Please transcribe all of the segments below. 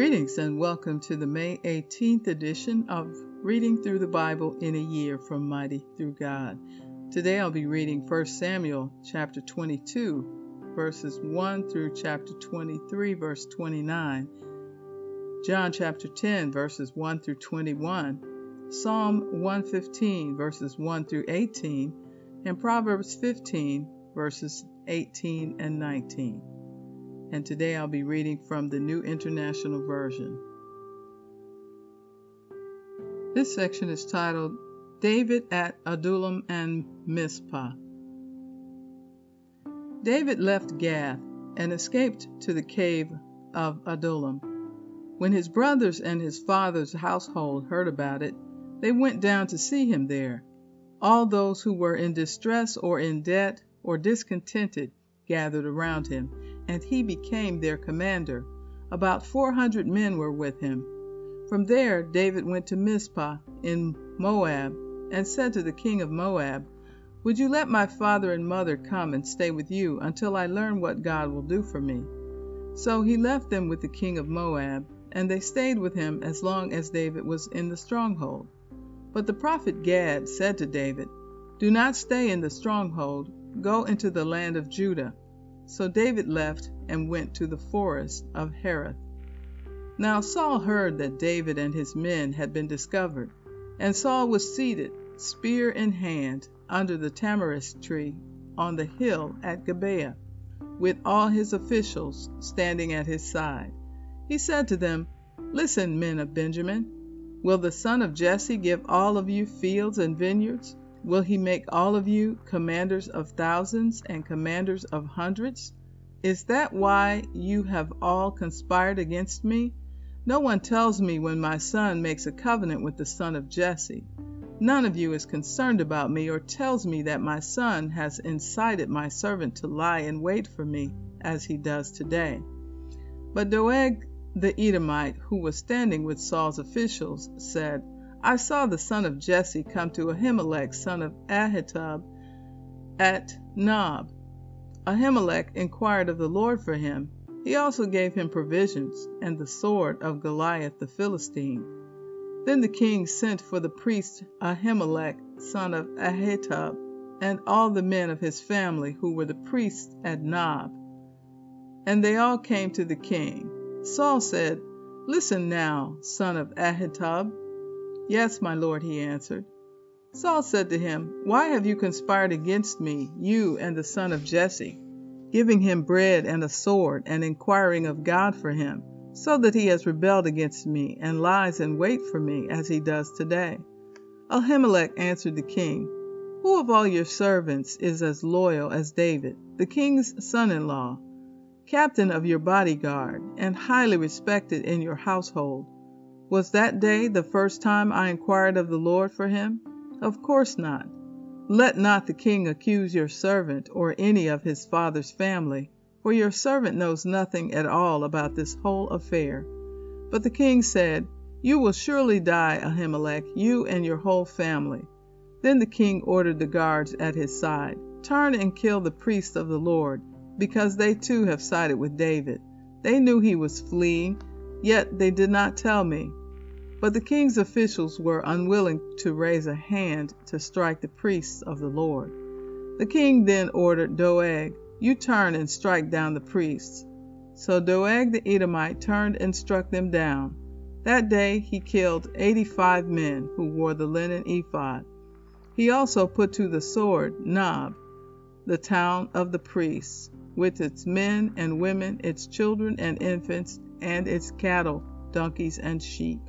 Greetings and welcome to the May 18th edition of Reading Through the Bible in a Year from Mighty Through God. Today I'll be reading 1 Samuel chapter 22, verses 1 through chapter 23, verse 29, John chapter 10, verses 1 through 21, Psalm 115, verses 1 through 18, and Proverbs 15, verses 18 and 19 and today I'll be reading from the New International Version. This section is titled David at Adullam and Mizpah. David left Gath and escaped to the cave of Adullam. When his brothers and his father's household heard about it, they went down to see him there. All those who were in distress or in debt or discontented gathered around him and he became their commander. About 400 men were with him. From there, David went to Mizpah in Moab and said to the king of Moab, Would you let my father and mother come and stay with you until I learn what God will do for me? So he left them with the king of Moab, and they stayed with him as long as David was in the stronghold. But the prophet Gad said to David, Do not stay in the stronghold, go into the land of Judah. So David left and went to the forest of Hereth. Now Saul heard that David and his men had been discovered, and Saul was seated, spear in hand, under the tamarisk tree on the hill at Gibeah, with all his officials standing at his side. He said to them, Listen, men of Benjamin, will the son of Jesse give all of you fields and vineyards? Will he make all of you commanders of thousands and commanders of hundreds? Is that why you have all conspired against me? No one tells me when my son makes a covenant with the son of Jesse. None of you is concerned about me or tells me that my son has incited my servant to lie in wait for me, as he does today. But Doeg the Edomite, who was standing with Saul's officials, said, I saw the son of Jesse come to Ahimelech, son of Ahitub, at Nob. Ahimelech inquired of the Lord for him. He also gave him provisions and the sword of Goliath the Philistine. Then the king sent for the priest Ahimelech, son of Ahitub, and all the men of his family who were the priests at Nob. And they all came to the king. Saul said, Listen now, son of Ahitub. Yes, my lord, he answered. Saul said to him, Why have you conspired against me, you and the son of Jesse, giving him bread and a sword, and inquiring of God for him, so that he has rebelled against me, and lies in wait for me, as he does today? Ahimelech answered the king, Who of all your servants is as loyal as David, the king's son in law, captain of your bodyguard, and highly respected in your household? Was that day the first time I inquired of the Lord for him? Of course not. Let not the king accuse your servant or any of his father's family, for your servant knows nothing at all about this whole affair. But the king said, You will surely die, Ahimelech, you and your whole family. Then the king ordered the guards at his side, Turn and kill the priests of the Lord, because they too have sided with David. They knew he was fleeing, yet they did not tell me. But the king's officials were unwilling to raise a hand to strike the priests of the Lord. The king then ordered Doeg, You turn and strike down the priests. So Doeg the Edomite turned and struck them down. That day he killed eighty five men who wore the linen ephod. He also put to the sword Nob, the town of the priests, with its men and women, its children and infants, and its cattle, donkeys, and sheep.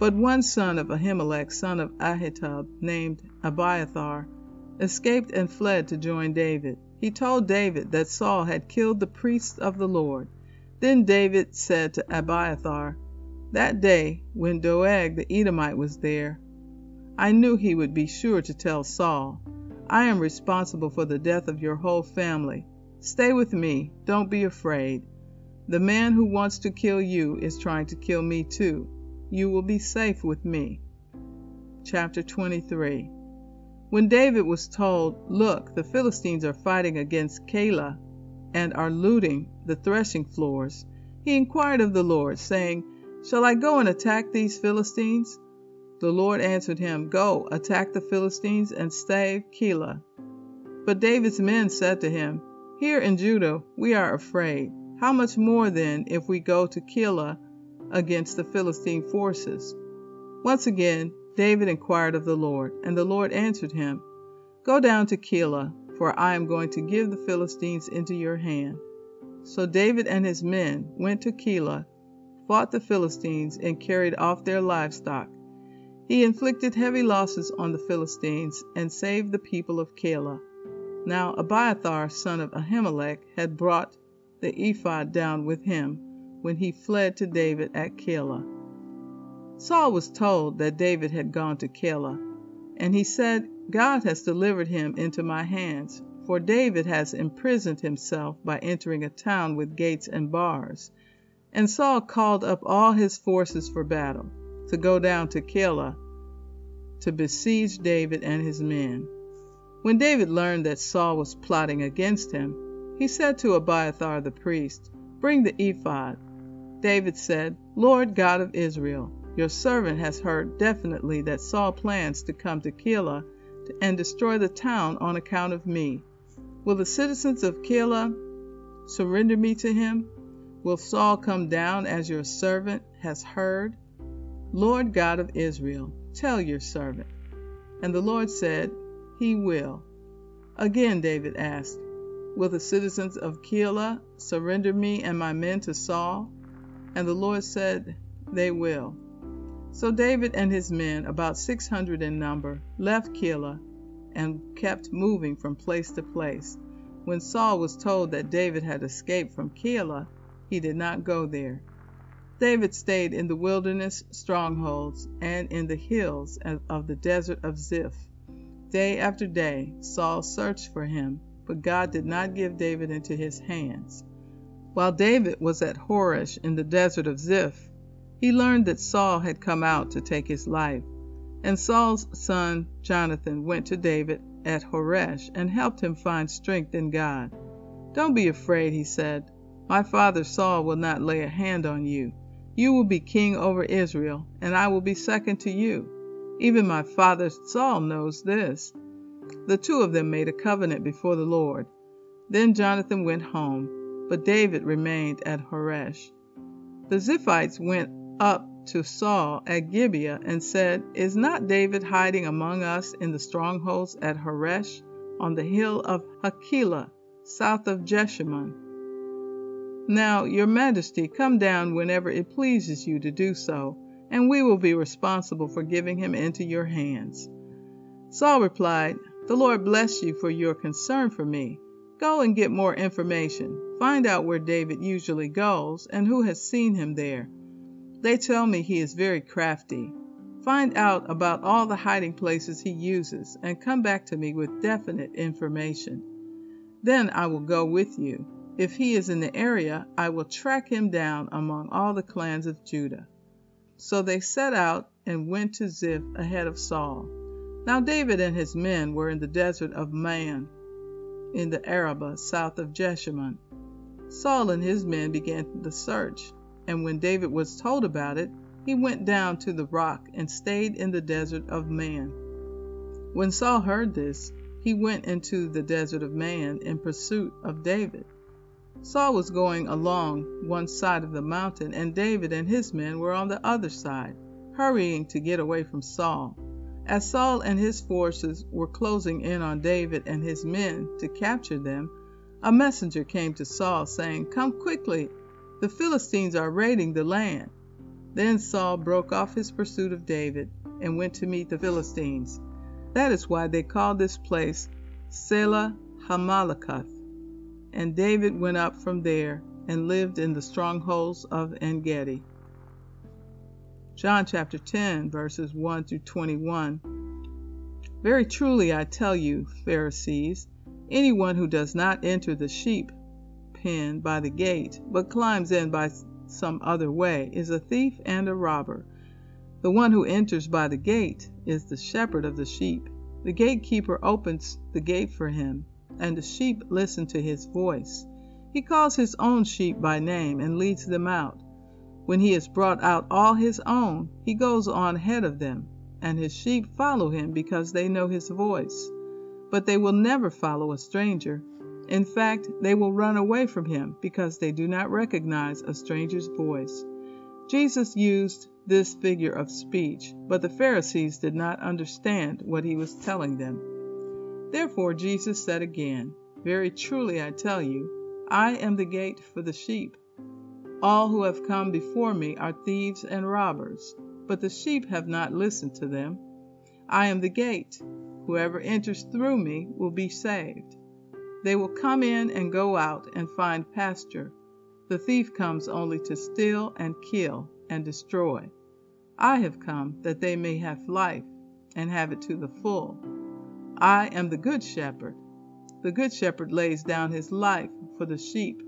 But one son of Ahimelech, son of Ahitub, named Abiathar, escaped and fled to join David. He told David that Saul had killed the priests of the Lord. Then David said to Abiathar, That day, when Doeg the Edomite was there, I knew he would be sure to tell Saul, I am responsible for the death of your whole family. Stay with me, don't be afraid. The man who wants to kill you is trying to kill me too you will be safe with me. Chapter 23 When David was told, Look, the Philistines are fighting against Keilah and are looting the threshing floors, he inquired of the Lord, saying, Shall I go and attack these Philistines? The Lord answered him, Go, attack the Philistines, and stay Keilah. But David's men said to him, Here in Judah we are afraid. How much more then if we go to Keilah against the Philistine forces? Once again David inquired of the Lord, and the Lord answered him, Go down to Keilah, for I am going to give the Philistines into your hand. So David and his men went to Keilah, fought the Philistines, and carried off their livestock. He inflicted heavy losses on the Philistines and saved the people of Keilah. Now Abiathar son of Ahimelech had brought the ephod down with him when he fled to David at Keilah. Saul was told that David had gone to Keilah, and he said, God has delivered him into my hands, for David has imprisoned himself by entering a town with gates and bars. And Saul called up all his forces for battle to go down to Keilah to besiege David and his men. When David learned that Saul was plotting against him, he said to Abiathar the priest, Bring the ephod. David said, Lord God of Israel, your servant has heard definitely that Saul plans to come to Keilah and destroy the town on account of me. Will the citizens of Keilah surrender me to him? Will Saul come down as your servant has heard? Lord God of Israel, tell your servant. And the Lord said, He will. Again David asked, Will the citizens of Keilah surrender me and my men to Saul? And the Lord said, They will. So David and his men, about six hundred in number, left Keilah and kept moving from place to place. When Saul was told that David had escaped from Keilah, he did not go there. David stayed in the wilderness strongholds and in the hills of the desert of Ziph. Day after day, Saul searched for him, but God did not give David into his hands. While David was at Horesh in the desert of Ziph, he learned that Saul had come out to take his life. And Saul's son Jonathan went to David at Horesh and helped him find strength in God. Don't be afraid, he said. My father Saul will not lay a hand on you. You will be king over Israel, and I will be second to you. Even my father Saul knows this. The two of them made a covenant before the Lord. Then Jonathan went home, but David remained at Horesh. The Ziphites went up to Saul at Gibeah and said, Is not David hiding among us in the strongholds at Horesh on the hill of Hachilah, south of Jeshimon? Now, your majesty, come down whenever it pleases you to do so, and we will be responsible for giving him into your hands. Saul replied, The Lord bless you for your concern for me. Go and get more information. Find out where David usually goes and who has seen him there. They tell me he is very crafty. Find out about all the hiding places he uses and come back to me with definite information. Then I will go with you if he is in the area, I will track him down among all the clans of Judah. So they set out and went to Ziph ahead of Saul. Now David and his men were in the desert of Maon, in the Arabah south of Jeshimon. Saul and his men began the search, and when David was told about it, he went down to the rock and stayed in the desert of Maon. When Saul heard this, he went into the desert of Maon in pursuit of David. Saul was going along one side of the mountain, and David and his men were on the other side, hurrying to get away from Saul. As Saul and his forces were closing in on David and his men to capture them, a messenger came to Saul, saying, Come quickly, the Philistines are raiding the land. Then Saul broke off his pursuit of David and went to meet the Philistines. That is why they call this place Sela Hammahlekoth and David went up from there and lived in the strongholds of Engedi. John chapter 10, verses 1 through 21. Very truly I tell you, Pharisees, anyone who does not enter the sheep pen by the gate, but climbs in by some other way, is a thief and a robber. The one who enters by the gate is the shepherd of the sheep. The gatekeeper opens the gate for him and the sheep listen to his voice. He calls his own sheep by name and leads them out. When he has brought out all his own, he goes on ahead of them, and his sheep follow him because they know his voice. But they will never follow a stranger. In fact, they will run away from him because they do not recognize a stranger's voice. Jesus used this figure of speech, but the Pharisees did not understand what he was telling them. Therefore Jesus said again, Very truly I tell you, I am the gate for the sheep. All who have come before me are thieves and robbers, but the sheep have not listened to them. I am the gate. Whoever enters through me will be saved. They will come in and go out and find pasture. The thief comes only to steal and kill and destroy. I have come that they may have life and have it to the full. I am the good shepherd. The good shepherd lays down his life for the sheep.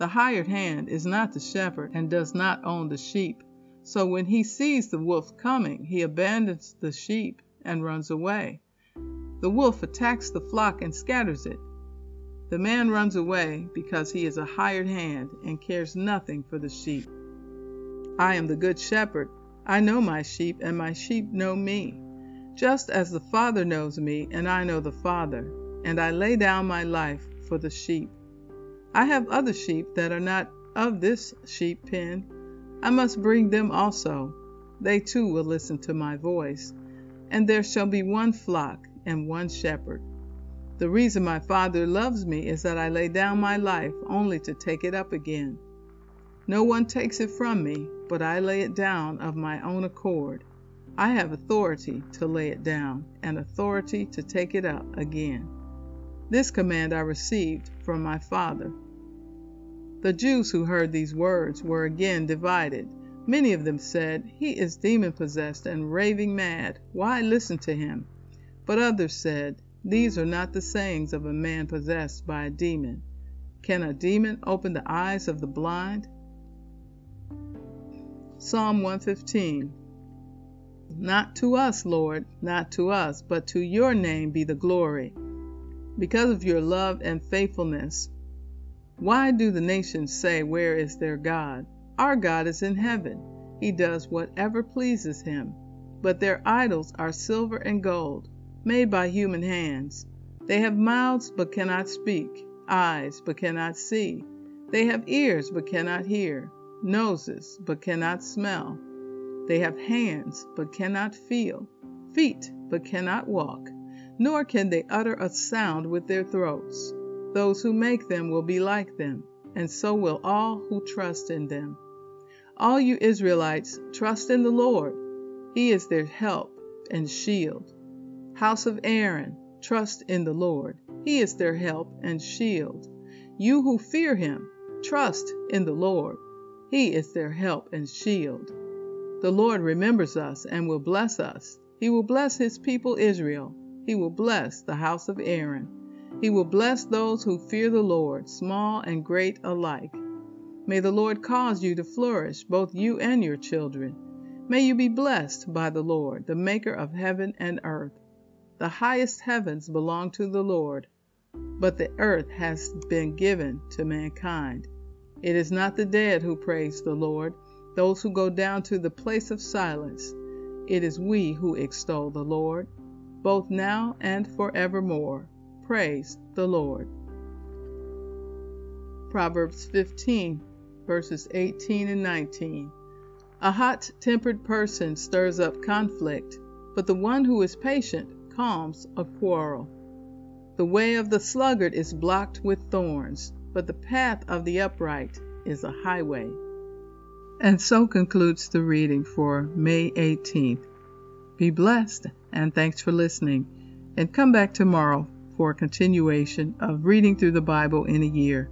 The hired hand is not the shepherd and does not own the sheep. So when he sees the wolf coming, he abandons the sheep and runs away. The wolf attacks the flock and scatters it. The man runs away because he is a hired hand and cares nothing for the sheep. I am the good shepherd. I know my sheep, and my sheep know me, just as the Father knows me, and I know the Father and I lay down my life for the sheep. I have other sheep that are not of this sheep pen. I must bring them also. They too will listen to my voice, and there shall be one flock and one shepherd. The reason my Father loves me is that I lay down my life only to take it up again. No one takes it from me, but I lay it down of my own accord. I have authority to lay it down, and authority to take it up again. This command I received from my Father. The Jews who heard these words were again divided. Many of them said, He is demon possessed and raving mad. Why listen to him? But others said, These are not the sayings of a man possessed by a demon. Can a demon open the eyes of the blind? Psalm 115 Not to us, Lord, not to us, but to your name be the glory because of your love and faithfulness. Why do the nations say, Where is their God? Our God is in heaven. He does whatever pleases him. But their idols are silver and gold, made by human hands. They have mouths but cannot speak, eyes but cannot see. They have ears but cannot hear, noses but cannot smell. They have hands but cannot feel, feet but cannot walk nor can they utter a sound with their throats. Those who make them will be like them, and so will all who trust in them. All you Israelites, trust in the Lord. He is their help and shield. House of Aaron, trust in the Lord. He is their help and shield. You who fear him, trust in the Lord. He is their help and shield. The Lord remembers us and will bless us. He will bless his people Israel he will bless the house of Aaron. He will bless those who fear the Lord, small and great alike. May the Lord cause you to flourish, both you and your children. May you be blessed by the Lord, the maker of heaven and earth. The highest heavens belong to the Lord, but the earth has been given to mankind. It is not the dead who praise the Lord, those who go down to the place of silence. It is we who extol the Lord both now and forevermore. Praise the Lord. Proverbs 15, verses 18 and 19. A hot tempered person stirs up conflict, but the one who is patient calms a quarrel. The way of the sluggard is blocked with thorns, but the path of the upright is a highway. And so concludes the reading for May 18th. Be blessed, and thanks for listening. And come back tomorrow for a continuation of reading through the Bible in a year.